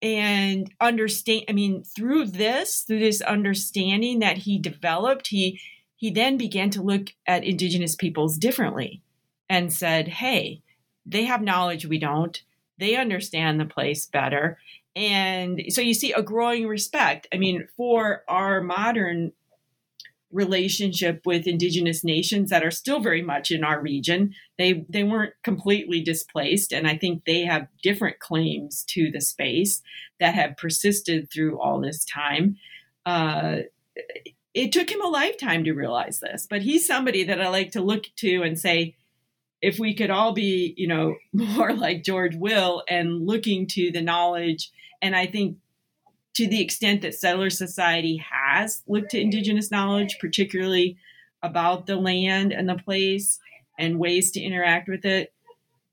and understand. I mean, through this, through this understanding that he developed, he he then began to look at indigenous peoples differently and said, "Hey, they have knowledge we don't. They understand the place better. And so you see a growing respect. I mean, for our modern relationship with indigenous nations that are still very much in our region. They they weren't completely displaced and I think they have different claims to the space that have persisted through all this time. Uh, it took him a lifetime to realize this, but he's somebody that I like to look to and say, if we could all be, you know, more like George Will and looking to the knowledge, and I think to the extent that settler society has looked to indigenous knowledge, particularly about the land and the place and ways to interact with it,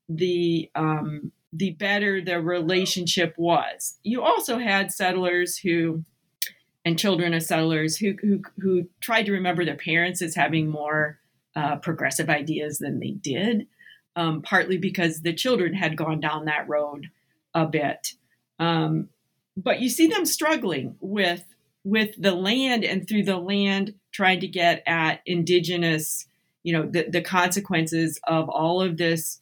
the um, the better the relationship was. You also had settlers who and children of settlers who who, who tried to remember their parents as having more uh, progressive ideas than they did, um, partly because the children had gone down that road a bit. Um, but you see them struggling with with the land and through the land trying to get at indigenous, you know, the, the consequences of all of this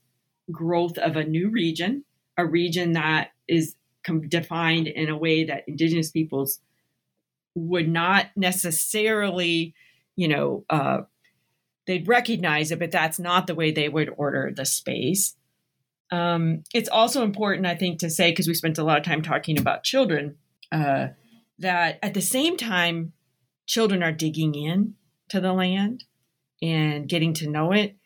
growth of a new region, a region that is defined in a way that indigenous peoples would not necessarily, you know, uh, they'd recognize it, but that's not the way they would order the space. Um, it's also important, I think, to say, because we spent a lot of time talking about children, uh, that at the same time, children are digging in to the land and getting to know it.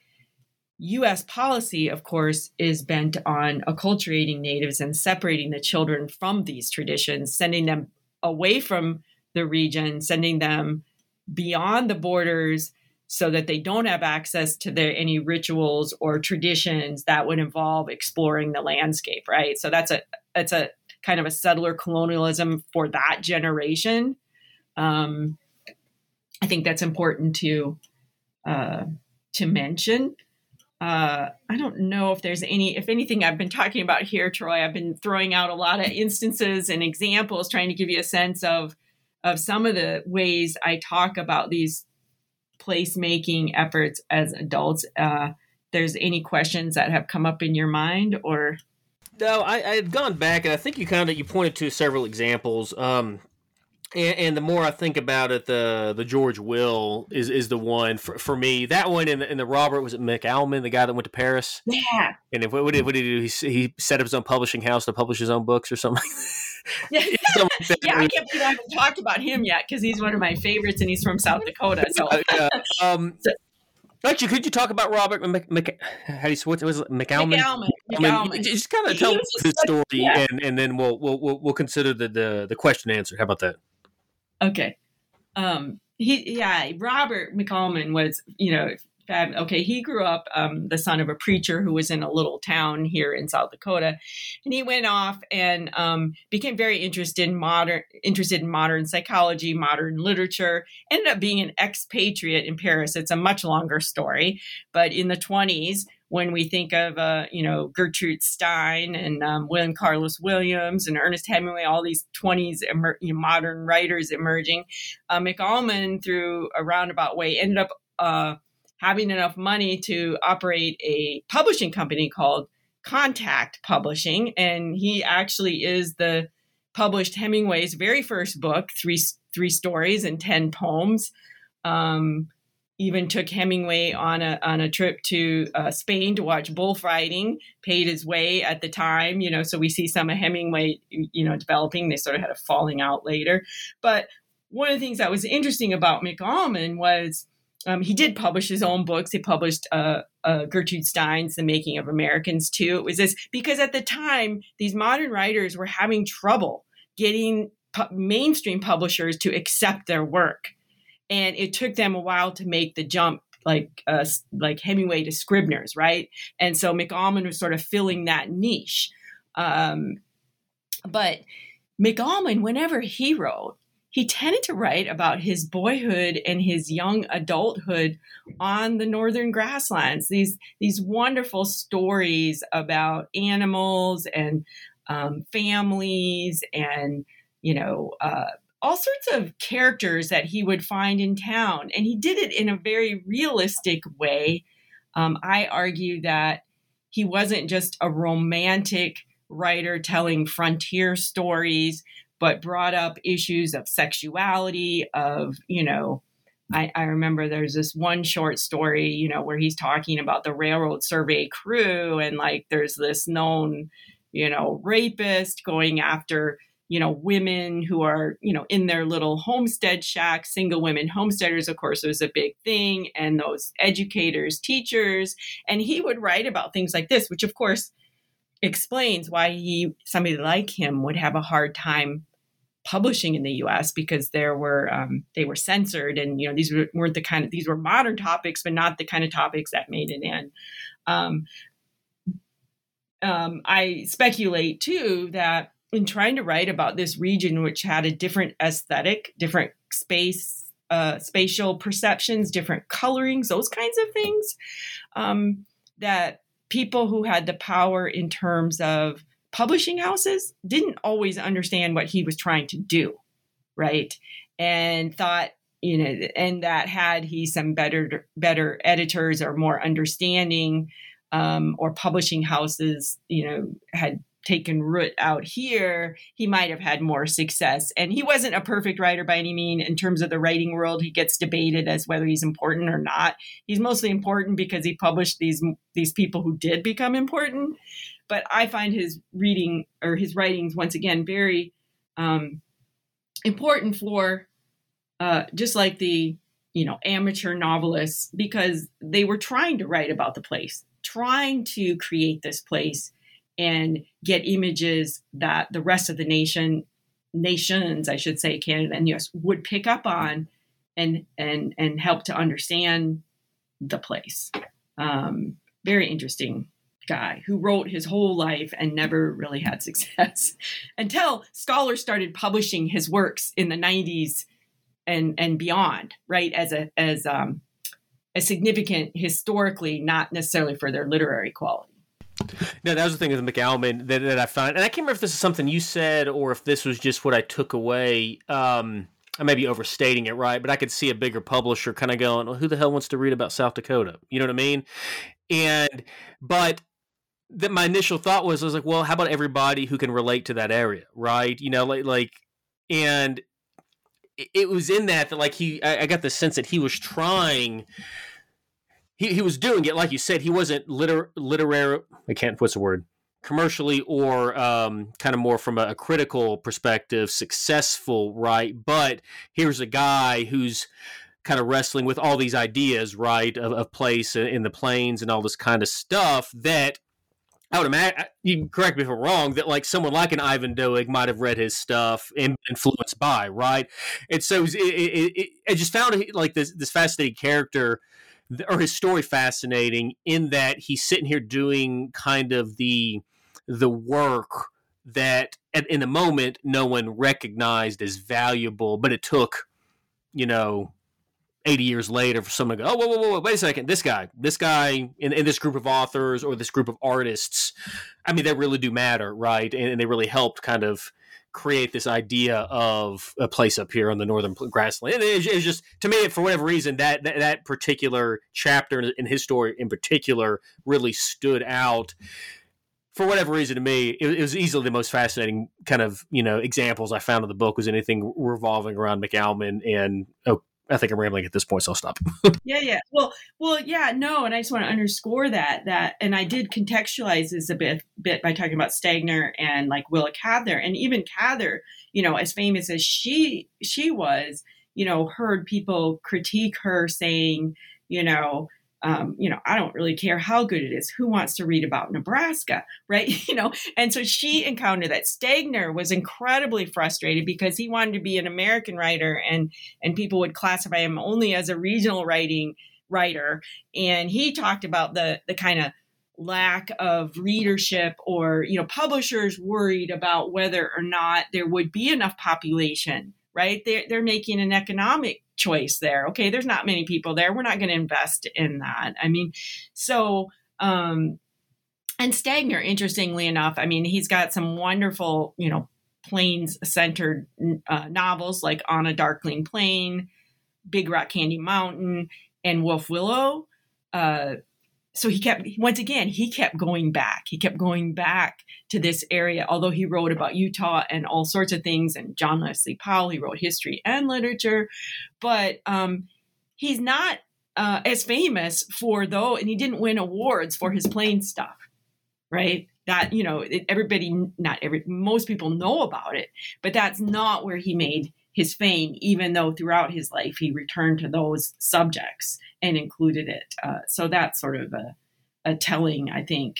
US policy, of course, is bent on acculturating natives and separating the children from these traditions, sending them away from the region, sending them beyond the borders so that they don't have access to any rituals or traditions that would involve exploring the landscape right so that's a that's a kind of a settler colonialism for that generation um, i think that's important to uh, to mention uh, I don't know if there's any, if anything, I've been talking about here, Troy. I've been throwing out a lot of instances and examples, trying to give you a sense of of some of the ways I talk about these placemaking efforts as adults. Uh, there's any questions that have come up in your mind or no I, I had gone back and i think you kind of you pointed to several examples um, and, and, the more I think about it, the the George Will is is the one for, for me. That one and the, and the Robert was it McAlmon, the guy that went to Paris. Yeah. And if what did, what did he do? He, he set up his own publishing house to publish his own books or something. Yeah, yeah, I can't believe I haven't talked about him yet because he's one of my favorites and he's from South Dakota. So, uh, um, so Actually, could you talk about Robert Mc, Mc, how do you what was it. McAlmon. I mean, just kind of tell us the story, yeah. and, and then we'll, we'll we'll consider the, the the question answer. How about that? Okay. Um. He yeah. Robert McAlmon was you know okay, he grew up um, the son of a preacher who was in a little town here in South Dakota, and he went off and um, became very interested in modern interested in modern psychology, modern literature. Ended up being an expatriate in Paris. It's a much longer story, but in the twenties. When we think of, uh, you know, Gertrude Stein and um, William Carlos Williams and Ernest Hemingway, all these 20s emer- you know, modern writers emerging, uh, through a roundabout way, ended up uh, having enough money to operate a publishing company called Contact Publishing, and he actually is the published Hemingway's very first book, three three stories and ten poems. Um, even took Hemingway on a on a trip to uh, Spain to watch bullfighting. Paid his way at the time, you know. So we see some of Hemingway, you know, developing. They sort of had a falling out later, but one of the things that was interesting about McAlmon was um, he did publish his own books. He published uh, uh, Gertrude Stein's The Making of Americans too. It was this because at the time these modern writers were having trouble getting pu- mainstream publishers to accept their work, and it took them a while to make the jump, like uh, like Hemingway to Scribner's, right? And so McAlmon was sort of filling that niche. Um, but McAlmon, whenever he wrote, he tended to write about his boyhood and his young adulthood on the northern grasslands. These these wonderful stories about animals and um, families and you know uh, all sorts of characters that he would find in town, and he did it in a very realistic way. Um, I argue that he wasn't just a romantic writer telling frontier stories but brought up issues of sexuality, of, you know, I, I, remember there's this one short story, you know, where he's talking about the railroad survey crew and like there's this known, you know, rapist going after, you know, women who are, you know, in their little homestead shack, single women homesteaders, of course, was a big thing, and those educators, teachers. And he would write about things like this, which of course explains why he somebody like him would have a hard time publishing in the U.S. because there were um, they were censored, and you know these weren't the kind of these were modern topics, but not the kind of topics that made it in. Um, um, I speculate too that in trying to write about this region, which had a different aesthetic, different space, uh, spatial perceptions, different colorings, those kinds of things, um, that people who had the power in terms of publishing houses didn't always understand what he was trying to do, right? And thought, you know, and that had he some better better editors or more understanding, um, or publishing houses, you know, had taken root out here, he might have had more success. And he wasn't a perfect writer by any mean. In terms of the writing world, he gets debated as whether he's important or not. He's mostly important because he published these these people who did become important. But I find his reading or his writings once again very um, important for uh, just like the you know amateur novelists because they were trying to write about the place, trying to create this place and get images that the rest of the nation nations i should say canada and us would pick up on and and and help to understand the place. Um, very interesting guy who wrote his whole life and never really had success until scholars started publishing his works in the 90s and and beyond right as a as um a significant historically not necessarily for their literary quality no, that was the thing with McAlmon that, that I found, and I can't remember if this is something you said or if this was just what I took away. Um, I may be overstating it, right? But I could see a bigger publisher kind of going, well, "Who the hell wants to read about South Dakota?" You know what I mean? And but that my initial thought was, I was like, well, how about everybody who can relate to that area, right? You know, like like, and it was in that that like he, I, I got the sense that he was trying he, he was doing it like you said he wasn't liter, literary i can't what's the word commercially or um, kind of more from a, a, critical perspective successful right but here's a guy who's kind of wrestling with all these ideas right of, of place in the plains and all this kind of stuff that I would imagine you correct me if I'm wrong that like someone like an Ivan Doig might have read his stuff and influenced by right, and so it, it, it, I just found like this this fascinating character or his story fascinating in that he's sitting here doing kind of the the work that at, in the moment no one recognized as valuable, but it took you know 80 years later for someone to go, oh, whoa, whoa, whoa, wait a second, this guy, this guy in, in this group of authors or this group of artists, I mean, they really do matter, right? And, and, they really helped kind of create this idea of a place up here on the northern grassland. And it's, it's just, to me, for whatever reason, that, that, that particular chapter in his story in particular really stood out for whatever reason to me it, it, was easily the most fascinating kind of you know examples i found in the book was anything revolving around McAlmon and oh I think I'm rambling at this point, so I'll stop. yeah, yeah. Well, well, yeah, no, and I just want to underscore that that, and I did contextualize this a bit bit by talking about Stegner and like Willa Cather, and even Cather, you know, as famous as she she was, you know, heard people critique her saying, you know, um, you know, I don't really care how good it is. Who wants to read about Nebraska, right? You know, and so she encountered that. Stegner was incredibly frustrated because he wanted to be an American writer, and and people would classify him only as a regional writing writer. And he talked about the the kind of lack of readership or you know publishers worried about whether or not there would be enough population right they're, they're making an economic choice there. Okay, there's not many people there. We're not going to invest in that. I mean, so um and Stegner, interestingly enough, I mean, he's got some wonderful, you know, plains centered uh, novels like On a Darkling Plain, Big Rock Candy Mountain, and Wolf Willow. Uh, so he kept once again he kept going back. He kept going back to this area although he wrote about utah and all sorts of things and john wesley powell he wrote history and literature. But um, he's not uh, as famous for though and he didn't win awards for his plane stuff right? That you know everybody not every most people know about it but that's not where he made his fame, even though throughout his life he returned to those subjects and included it. Uh, so that's sort of a, a telling, I think,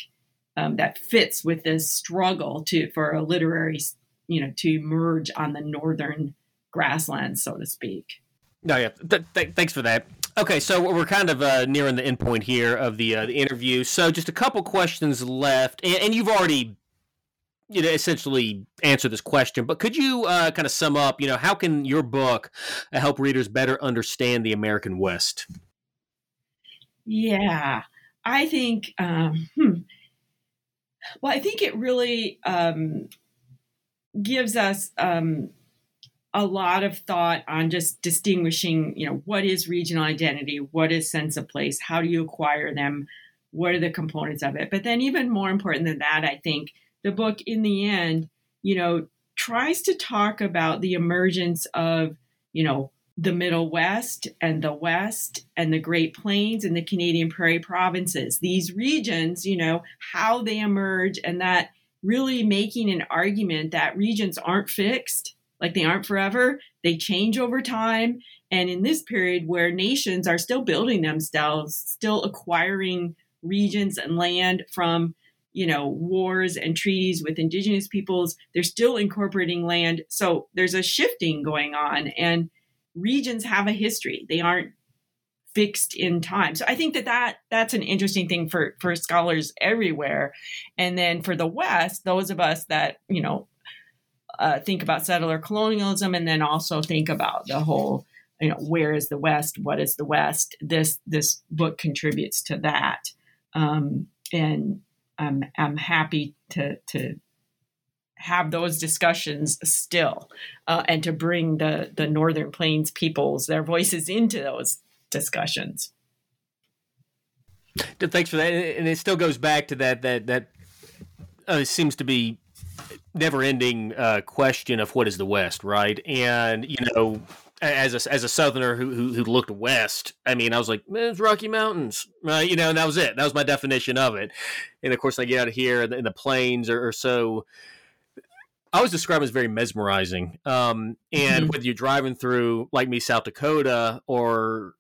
um, that fits with this struggle to for a literary, you know, to emerge on the northern grasslands, so to speak. No, yeah. Th- th- thanks for that. Okay, so we're kind of uh, nearing the end point here of the uh, the interview. So just a couple questions left, and, and you've already you know essentially answer this question but could you uh, kind of sum up you know how can your book help readers better understand the american west yeah i think um, hmm. well i think it really um, gives us um, a lot of thought on just distinguishing you know what is regional identity what is sense of place how do you acquire them what are the components of it but then even more important than that i think the book in the end, you know, tries to talk about the emergence of, you know, the Middle West and the West and the Great Plains and the Canadian Prairie provinces. These regions, you know, how they emerge and that really making an argument that regions aren't fixed, like they aren't forever, they change over time. And in this period where nations are still building themselves, still acquiring regions and land from you know, wars and treaties with indigenous peoples. They're still incorporating land. So there's a shifting going on, and regions have a history. They aren't fixed in time. So I think that, that that's an interesting thing for for scholars everywhere. And then for the West, those of us that, you know, uh, think about settler colonialism and then also think about the whole you know where is the west what is the west this this book contributes to that um, and I'm I'm happy to to have those discussions still, uh, and to bring the the Northern Plains peoples their voices into those discussions. Thanks for that, and it still goes back to that that that uh, seems to be never ending uh, question of what is the West, right? And you know, as a as a southerner who, who, who looked west, I mean, I was like, man, it's Rocky Mountains, uh, you know, and that was it. That was my definition of it. And of course, I get out of here, and the plains are, are so. I was described as very mesmerizing. Um, and mm-hmm. whether you're driving through, like me, South Dakota, or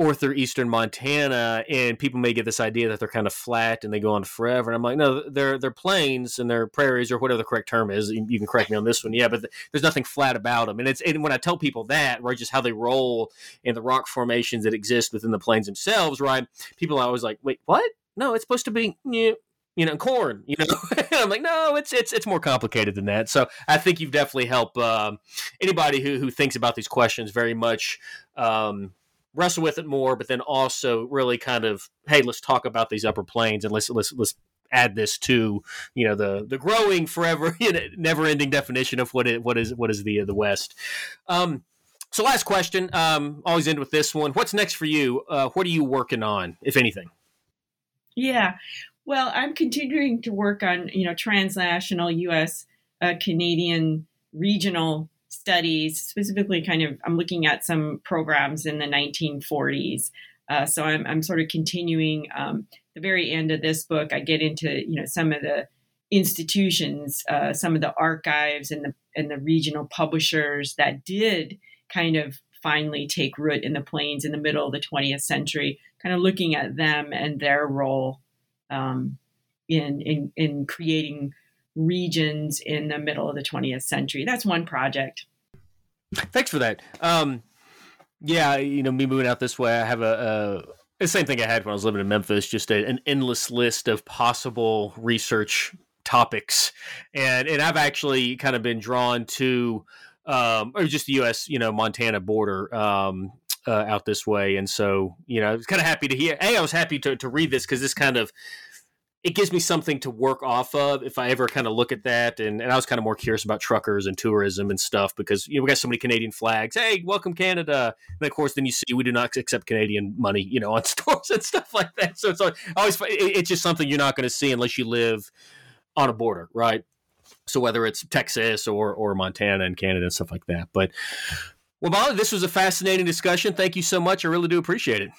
or through eastern Montana, and people may get this idea that they're kind of flat and they go on forever. And I'm like, no, they're they're plains and they're prairies or whatever the correct term is. You, can correct me on this one, yeah, but there's nothing flat about them. And it's and when I tell people that, right, just how they roll and the rock formations that exist within the plains themselves, right? People are always like, wait, what? No, it's supposed to be. You know, corn. You know, I'm like, no, it's it's it's more complicated than that. So I think you've definitely helped um, anybody who who thinks about these questions very much. Um, wrestle with it more, but then also really kind of, hey, let's talk about these upper plains and let's let's let's add this to you know the the growing forever you know, never ending definition of what it what is what is the the West. Um, so last question, um, always end with this one. What's next for you? Uh, what are you working on, if anything? Yeah, well, I'm continuing to work on you know transnational U.S. Uh, Canadian regional studies, specifically kind of, I'm looking at some programs in the 1940s. Uh, so I'm, I'm sort of continuing um, the very end of this book. I get into, you know, some of the institutions, uh, some of the archives and the, and the regional publishers that did kind of finally take root in the plains in the middle of the 20th century, kind of looking at them and their role um, in, in, in creating regions in the middle of the 20th century. That's one project. Thanks for that. Um, yeah, you know, me moving out this way, I have a, a the same thing I had when I was living in Memphis, just a, an endless list of possible research topics, and and I've actually kind of been drawn to, um, or just the U.S. you know Montana border. Um, uh, out this way, and so you know, I was kind of happy to hear. Hey, I was happy to, to read this because this kind of it gives me something to work off of if I ever kind of look at that. And, and I was kind of more curious about truckers and tourism and stuff because you know we got so many Canadian flags. Hey, welcome Canada! And of course, then you see we do not accept Canadian money, you know, on stores and stuff like that. So it's always it's just something you're not going to see unless you live on a border, right? So whether it's Texas or or Montana and Canada and stuff like that. But well, Molly, this was a fascinating discussion. Thank you so much. I really do appreciate it.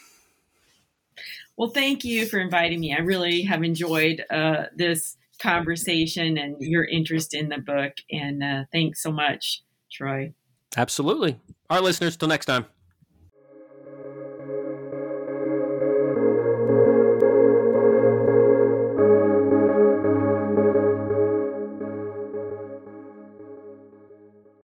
Well, thank you for inviting me. I really have enjoyed uh, this conversation and your interest in the book. And uh, thanks so much, Troy. Absolutely. Our listeners, till next time.